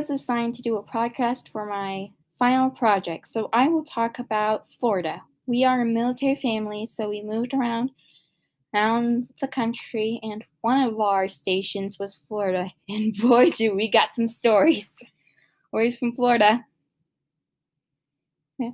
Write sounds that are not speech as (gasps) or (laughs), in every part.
was assigned to do a podcast for my final project, so I will talk about Florida. We are a military family, so we moved around around the country, and one of our stations was Florida. (laughs) And boy, do we got some stories. Stories from Florida. Yeah.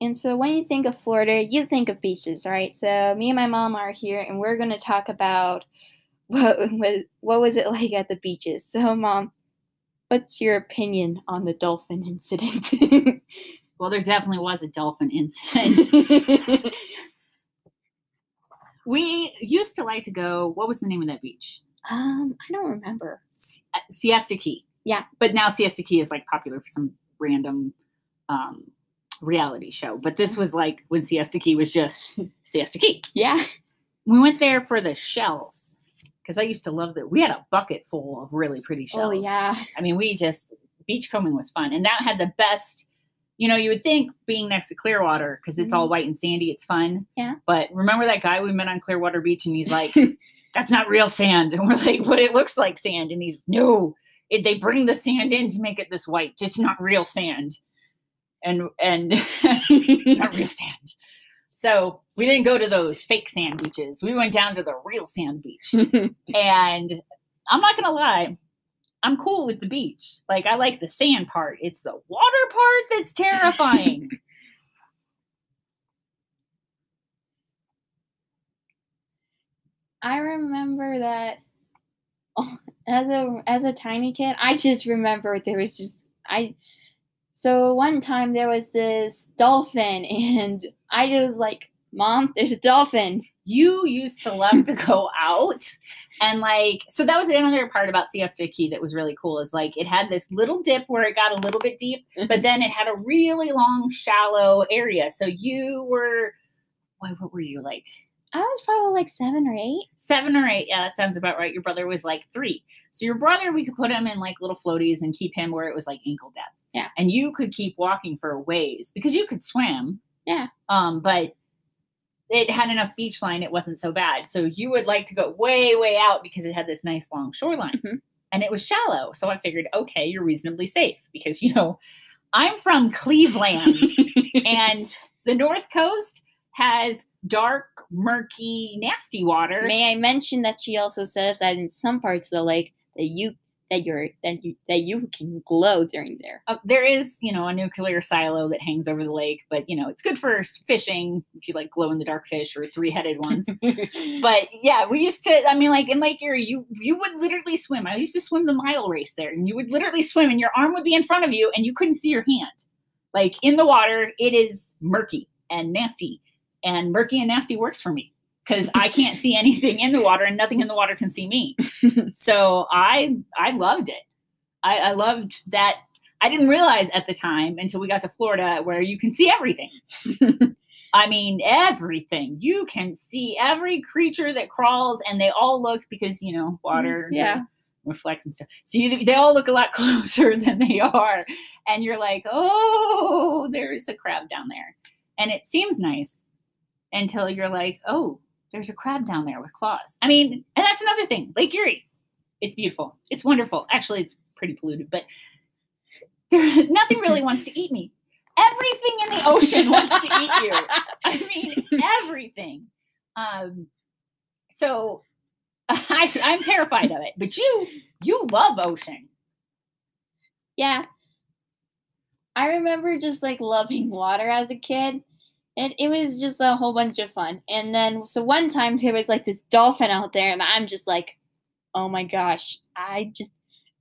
And so when you think of Florida, you think of beaches, right? So me and my mom are here, and we're going to talk about (laughs) what was what was it like at the beaches. So, mom, what's your opinion on the dolphin incident? (laughs) Well, there definitely was a dolphin incident. (laughs) we used to like to go. What was the name of that beach? um, I don't remember. Uh, Siesta Key. Yeah. But now Siesta Key is like popular for some random um, reality show. But this was like when Siesta Key was just (laughs) Siesta Key. Yeah. We went there for the shells because I used to love that. We had a bucket full of really pretty shells. Oh yeah. I mean, we just beachcombing was fun, and that had the best. You know, you would think being next to Clearwater because it's all mm-hmm. white and sandy, it's fun. Yeah. But remember that guy we met on Clearwater Beach, and he's like, (laughs) "That's not real sand," and we're like, "But it looks like sand," and he's, "No, it, they bring the sand in to make it this white. It's not real sand." And and (laughs) not real sand. So we didn't go to those fake sand beaches. We went down to the real sand beach. (laughs) And I'm not gonna lie, I'm cool with the beach. Like I like the sand part. It's the water part that's terrifying. (laughs) I remember that (laughs) as a as a tiny kid, I just remember there was just I so one time there was this dolphin (laughs) and I was like, "Mom, there's a dolphin." you used to love to go (laughs) out and like so that was another part about Siesta Key that was really cool is like it had this little dip where it got a little bit deep, mm-hmm. but then it had a really long shallow area. So you were why, what were you like I was probably like 7 or 8. seven or eight. Yeah, that sounds about right. Your brother was like three. So your brother, we could put him in like little floaties and keep him where it was like ankle depth. Yeah. And you could keep walking for a ways because you could swim. Yeah. Um, but it had enough beach line, it wasn't so bad. So you would like to go way, way out because it had this nice long shoreline. Mhm. And it was shallow. So I figured, okay, you're reasonably safe because you know, I'm from Cleveland (laughs) and the North Coast has dark, murky, nasty water. May I mention that she also says that in some parts of the lake that you that you're that you that you can glow during there. Uh, there is, you know, a nuclear silo that hangs over the lake, but you know, it's good for fishing if you like glow in the dark fish or three headed ones. (laughs) but yeah, we used to. I mean, like in Lake Erie, you you would literally swim. I used to swim the mile race there, and you would literally swim, and your arm would be in front of you, and you couldn't see your hand. Like in the water, it is murky and nasty, and murky and nasty works for me because I can't see (laughs) anything in the water, and nothing in the water can see me. (laughs) so I I loved it. I, I loved that. I didn't realize at the time until we got to Florida where you can see everything. (laughs) I mean, everything. You can see every creature that crawls, and they all look because you know mm-hmm. water, Yeah. reflects and stuff. So you, they all look a lot closer than they are, and you're like, oh, there's a crab down there, and it seems nice until you're like, oh, there's a crab down there with claws. I mean, and that's another thing. Lake Erie, it's beautiful, it's wonderful. Actually, it's pretty polluted, but there, (laughs) nothing really wants to eat me. Everything in the ocean wants to eat you. I mean, everything. Um, so (laughs) I, I'm terrified of it. But you, you love ocean. Yeah. I remember just like loving water as a kid. It, it was just a whole bunch of fun. And then, so one time there was like this dolphin out there, and I'm just like, oh my gosh. I just,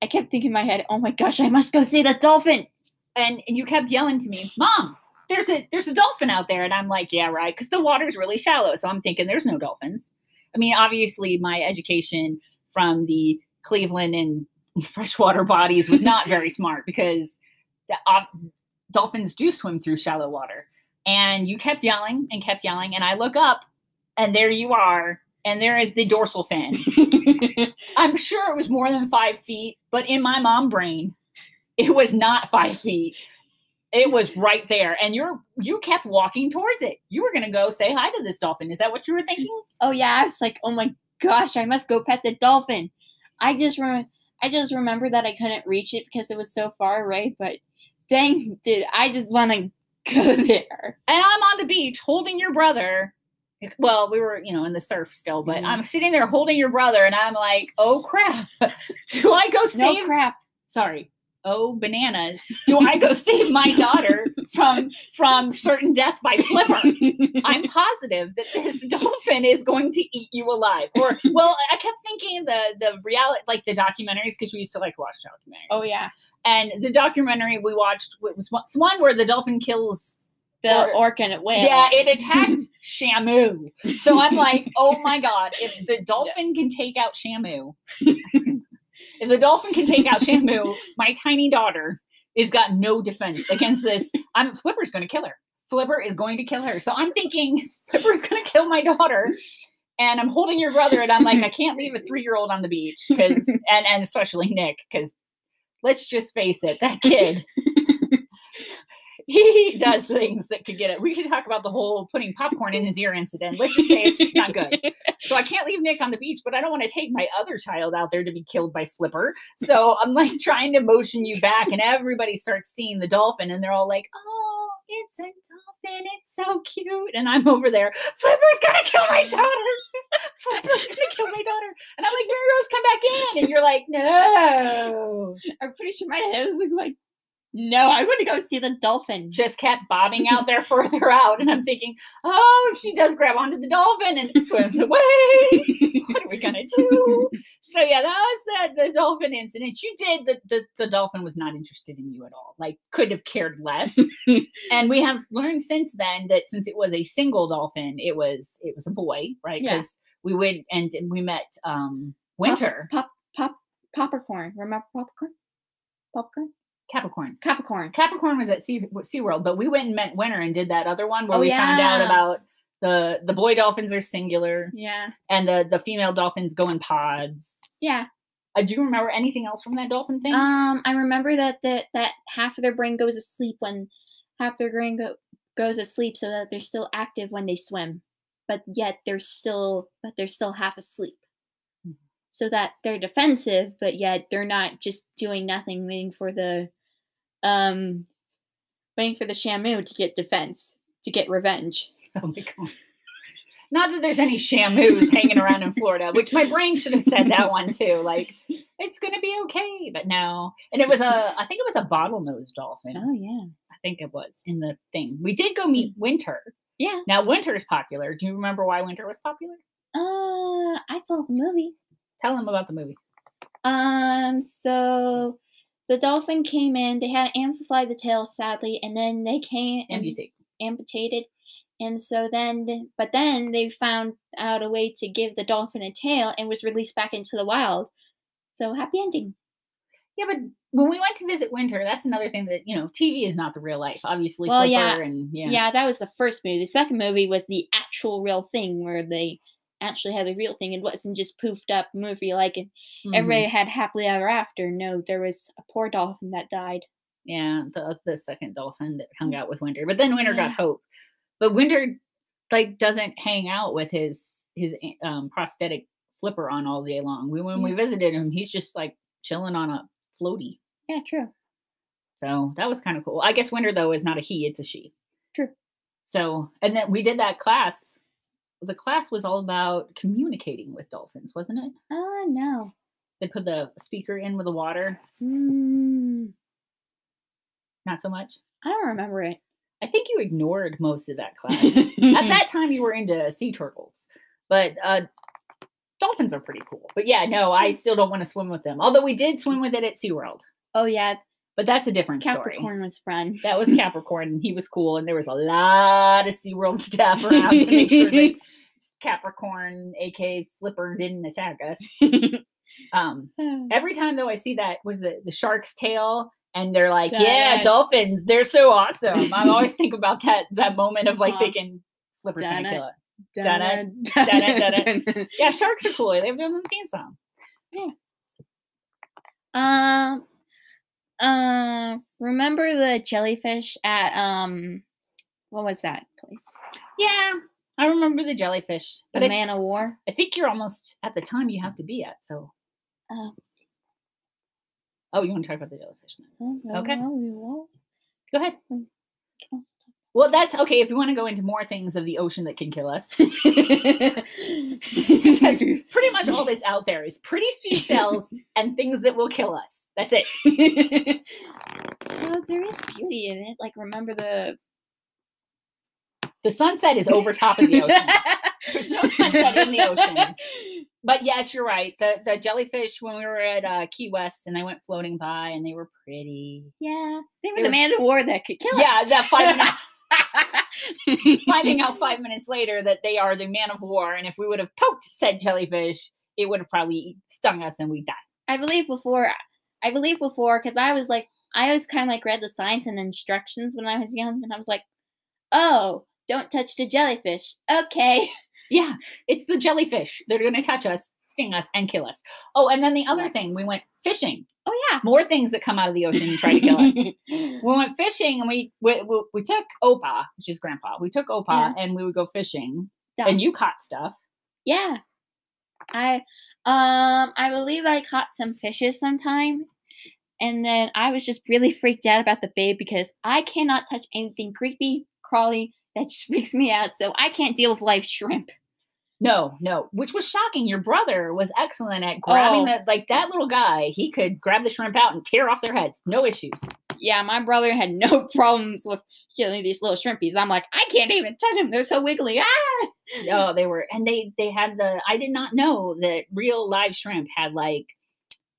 I kept thinking in my head, oh my gosh, I must go see the dolphin. And, you kept yelling to me, "Mom, there's a there's a dolphin out there." And I'm like, "Yeah, right," because the water's really shallow. So I'm thinking there's no dolphins. I mean, obviously, my education from the Cleveland and (laughs) freshwater bodies was not very (laughs) smart because the, uh, dolphins do swim through shallow water. And you kept yelling and kept yelling, and I look up, and there you are, and there is the dorsal fin. (laughs) I'm sure it was more than five feet, but in my mom brain, it was not five feet. It was right there, and you're you kept walking towards it. You were gonna go say hi to this dolphin. Is that what you were thinking? oh yeah, I was like, oh my gosh, I must go pet the dolphin. I just remember, I just remember that I couldn't reach it because it was so far away. But dang, dude, I just want to (laughs) go there. And I'm on the beach holding your brother. Well, we were, you know, in the surf still, but Mhm. I'm sitting there holding your brother, and I'm like, oh crap. (laughs) Do I go save? No crap. sorry oh bananas. Do i go save my daughter from from certain death by flipper? I'm positive that this dolphin is going to eat you alive. Or well i kept thinking the the reality like the documentaries because we used to like watch documentaries. Oh yeah, and the documentary we watched was one- where the dolphin kills the Or- orc and it whale. yeah it attacked shamu. So i'm like oh my god if the dolphin can take out shamu if the dolphin can take out shamu my tiny daughter is got no defense against this. I'm flipper's going to kill her. Flipper is going to kill her. So i'm thinking (laughs) flipper's going to kill my daughter. And i'm holding your brother and i'm like i can't leave a three-year-old on the beach because and and especially nick because let's just face it that kid he does (laughs) things that could get it. We could talk about the whole putting popcorn in his ear incident. Let's just say it's just not good. (laughs) So I can't leave Nick on the beach, but I don't want to take my other child out there to be killed by Flipper. So I'm like trying to motion you back, and everybody starts seeing the dolphin, and they're all like, "Oh, it's a dolphin! It's so cute!" And I'm over there. Flipper's gonna kill my daughter. Flipper's gonna kill my daughter. And I'm like, "Mary Rose, come back in!" And you're like, "No." I'm pretty sure my head was like, no, I want to go see the dolphin. just kept bobbing out there (laughs) further out. And I'm thinking, oh, if she does grab onto the dolphin and it swims (laughs) away. what are we gonna do? So yeah, that was the the dolphin incident. You did the, the the dolphin was not interested in you at all. Like could have cared less. (laughs) and we have learned since then that since it was a single dolphin, it was it was a boy, right? Yeah. Because we went and we met um Winter Pop, pop, popcorn. Remember popcorn? Popcorn? Capricorn. Capricorn. Capricorn was at Sea SeaWorld, but we went and met Winter and did that other one where Oh, we found out about the the boy dolphins are singular Yeah. and the the female dolphins go in pods. Yeah. Uh, do you remember anything else from that dolphin thing? Um, I remember that that that half of their brain goes asleep when half their brain go, goes asleep, so that they're still active when they swim, but yet they're still but they're still half asleep. So that they're defensive, but yet they're not just doing nothing, waiting for the um waiting for the Shamu to get defense to get revenge. (laughs) oh my god. Not that there's any shamus hanging around in Florida, which my brain should have said that one too. Like, it's gonna be okay, but no. And it was a, I think it was a bottlenose dolphin. Oh yeah, I think it was in the thing. We did go meet Winter. yeah. Now Winter is popular. Do you remember why Winter was popular? Uh, I saw the movie. Tell them about the movie. Um, so the dolphin came in. They had to amplify the tail, sadly, and then they came Amputate. amputated. And so then, but then they found out a way to give the dolphin a tail and was released back into the wild. So happy ending. Yeah, but when we went to visit Winter, that's another thing that you know, TV is not the real life. Obviously, Well, Flipper yeah, and yeah, Yeah. that was the first movie. The second movie was the actual real thing where they actually had the real thing. It wasn't just poofed up movie like it, Mhm. everybody had happily ever after. No, there was a poor dolphin that died. yeah, the the second dolphin that hung out with Winter, but then Winter Mm. Yeah. got Hope, but Winter like doesn't hang out with his his um, prosthetic Flipper on all day long. We when we visited him, he's just like chilling on a floaty. Yeah, true. So that was kind of cool. I guess Winter though is not a he; it's a she. True. So and then we did that class. The class was all about communicating with dolphins, wasn't it? Uh, no. They put the speaker in with the water. Mm, Not so much. I don't remember it. I think you ignored most of that (laughs) class. At that time, you were into sea turtles, but uh, dolphins are pretty cool. But yeah, no, I still don't want to swim with them. Although we did swim with it at SeaWorld, Oh yeah, but that's a different story. Capricorn was fun. (laughs) That was Capricorn, and he was cool, and there was a lot of SeaWorld staff around to make sure that (laughs) Capricorn, aka Flipper, didn't attack us. (laughs) Um, (sighs) every time though I see that was the the shark's tail and they're like, yeah, dolphins, they're so awesome. I always think about that that moment of like Uh-huh. thinking Flipper's Dun gonna kill it. Dun it, dun it, Yeah, sharks are cool. They have their own theme song. Yeah. Um, uh, remember the jellyfish at um, what was that place? Yeah, I remember the jellyfish, The I, Man of War. I think you're almost at the time you have to be at. So Oh. Oh, you want to talk about the jellyfish then? Okay. No, we won't. Go ahead. Well, that's okay. If we want to go into more things of the ocean that can kill us, (laughs) that's pretty much all that's out there is pretty sea cells and things that will kill us. That's it. well, there is beauty in it. Like remember the The sunset is over top of the ocean. There's no sunset in the ocean. But yes, you're right. The the jellyfish when we were at uh, Key West and I went floating by and they were pretty. Yeah, they were It the was- man of war that could kill us. Yeah, us. that five minutes. (laughs) (laughs) finding out (laughs) five minutes later that they are the man of war, and if we would have poked said jellyfish, it would have probably stung us and we died. I believe before. I believe before because I was like, I always kind of like read the signs and instructions when I was young, and I was like, oh, don't touch the jellyfish. Okay. (laughs) Yeah, it's the jellyfish. They're going to touch us, sting us, and kill us. Oh, and then the other thing, we went fishing. Oh yeah. More things that come out of the ocean and try to kill us. (laughs) we went fishing and we we, we, we took Opa, which is Grandpa. We took Opa Yeah. and we would go fishing, and you caught stuff. Yeah. I um I believe I caught some fishes sometime. And then I was just really (laughs) freaked out about the bait because I cannot touch anything creepy, crawly, that just (laughs) freaks me out. So I can't deal with live shrimp. No, no, which was shocking. Your brother was excellent at grabbing Oh. the like that little guy. He could grab the shrimp out and tear off their heads, no issues. Yeah, my brother had no (laughs) problems with killing these little shrimpies. I'm like, I can't even touch them. They're so wiggly. (laughs) Ah! Oh, they were, and they they had the. I did not know that real live shrimp had like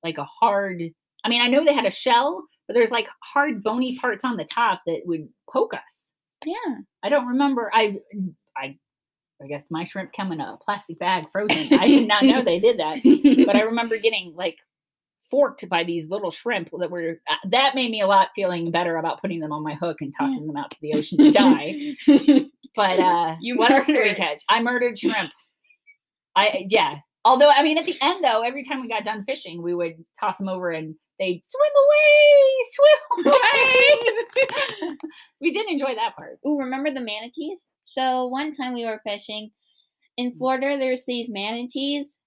like a hard. I mean, I know they had a shell, but there's like hard bony parts on the top that would poke us. Yeah. I don't remember. I I I guess my shrimp come in a plastic bag frozen. I did not know they did that, but I (laughs) remember getting like forked by these little shrimp that were uh, that made me a lot feeling better about putting them on my hook and tossing them out to the ocean to die. (laughs) But uh You what else did we catch? I murdered shrimp. I yeah. Although I mean at the end though, every time we got done fishing, we would toss them over and they'd swim away, swim (laughs) away. we did enjoy that part. Ooh, remember the manatees? So one time we were fishing in Florida. There's these manatees,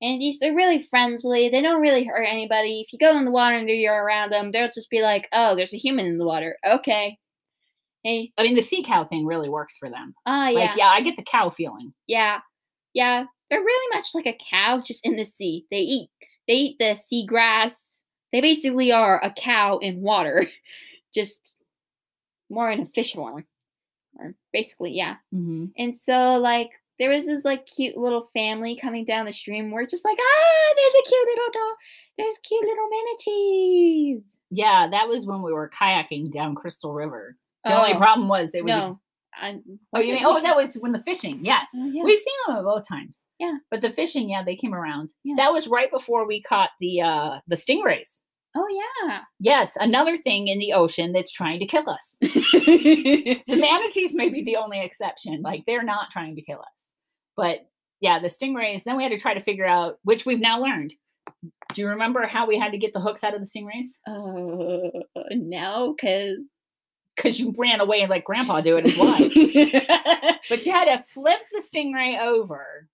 and these they're really friendly. They don't really hurt anybody. If you go in the water and you're around them, they'll just be like, "Oh, there's a human in the water." Okay. Hey. I mean the sea cow thing really works for them. Ah, yeah. Like yeah, I get the cow feeling. Yeah. Yeah. They're really much like a cow just in the sea. They eat they eat the sea grass. They basically are a cow in water. (laughs) just more in a fish form. Or basically, yeah. Mm-hmm. And so like there was this like cute little family coming down the stream. We're just like, ah, there's a cute little dog. There's cute little manatees. Yeah, that was when we were kayaking down Crystal River. The oh, only problem was it was. no. Oh, you mean? Oh, that was when the fishing. Yes, Oh, yeah. we've seen them at both times. Yeah. but the fishing, yeah, they came around. Yeah. That was right before we caught the uh the stingrays. Oh yeah. Yes, another thing in the ocean that's trying to kill us. (laughs) The manatees may be the only exception. Like they're not trying to kill us. But yeah, the stingrays, then we had to try to figure out which we've now learned. Do you remember how we had to get the hooks out of the stingrays? Uh, no, because Because you ran away and let grandpa do it as well. (laughs) but you had to flip the stingray over.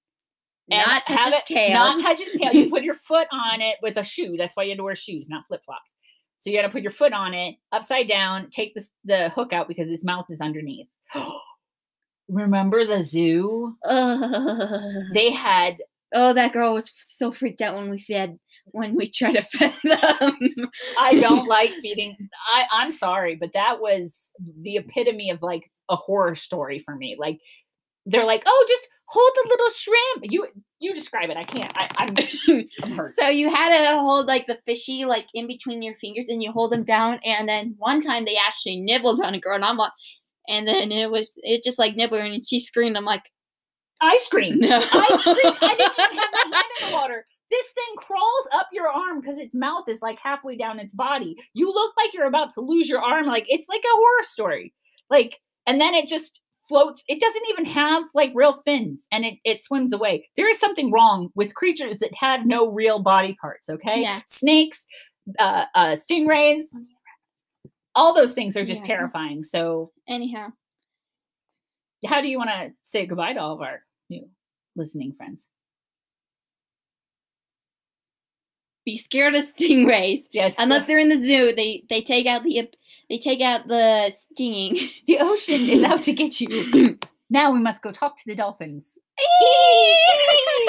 Not touch have his it- tail. Not touch his tail. You put (laughs) your foot on it with a shoe. That's why you had to wear shoes, not flip flops. So you got to put your foot on it upside down, take the, the hook out because its mouth is underneath. (gasps) Remember the zoo? Ugh. They had oh, that girl was so freaked out when we fed when we tried to (laughs) feed them. I don't (laughs) like feeding. I, I'm sorry, but that was the epitome of like a horror story for me. Like they're like, oh, just hold the little shrimp. You you describe it. I can't. I, I'm (laughs) I'm hurt. So you had to hold like the fishy like in between your fingers, and you hold them down. And then one time they actually nibbled on a girl, and I'm like, and then it was it just like nibbling, and she screamed. I'm like, I scream. no, I. I didn't even have my (laughs) hand in the water. This thing crawls up your arm because its mouth is like halfway down its body. You look like you're about to lose your arm. Like it's like a horror story. Like, and then it just floats. It doesn't even have like real fins and it, it swims away. There is something wrong with creatures that have no real body parts, okay? Yeah. Snakes, uh, uh, stingrays, all those things are just Yeah. terrifying. So, Anyhow, how do you want to say goodbye to all of our new listening friends? be scared of stingrays Yes. unless they're in the zoo. They they take out the they take out the stinging. (laughs) the ocean is out to get you. (laughs) now we must go talk to the dolphins. (laughs)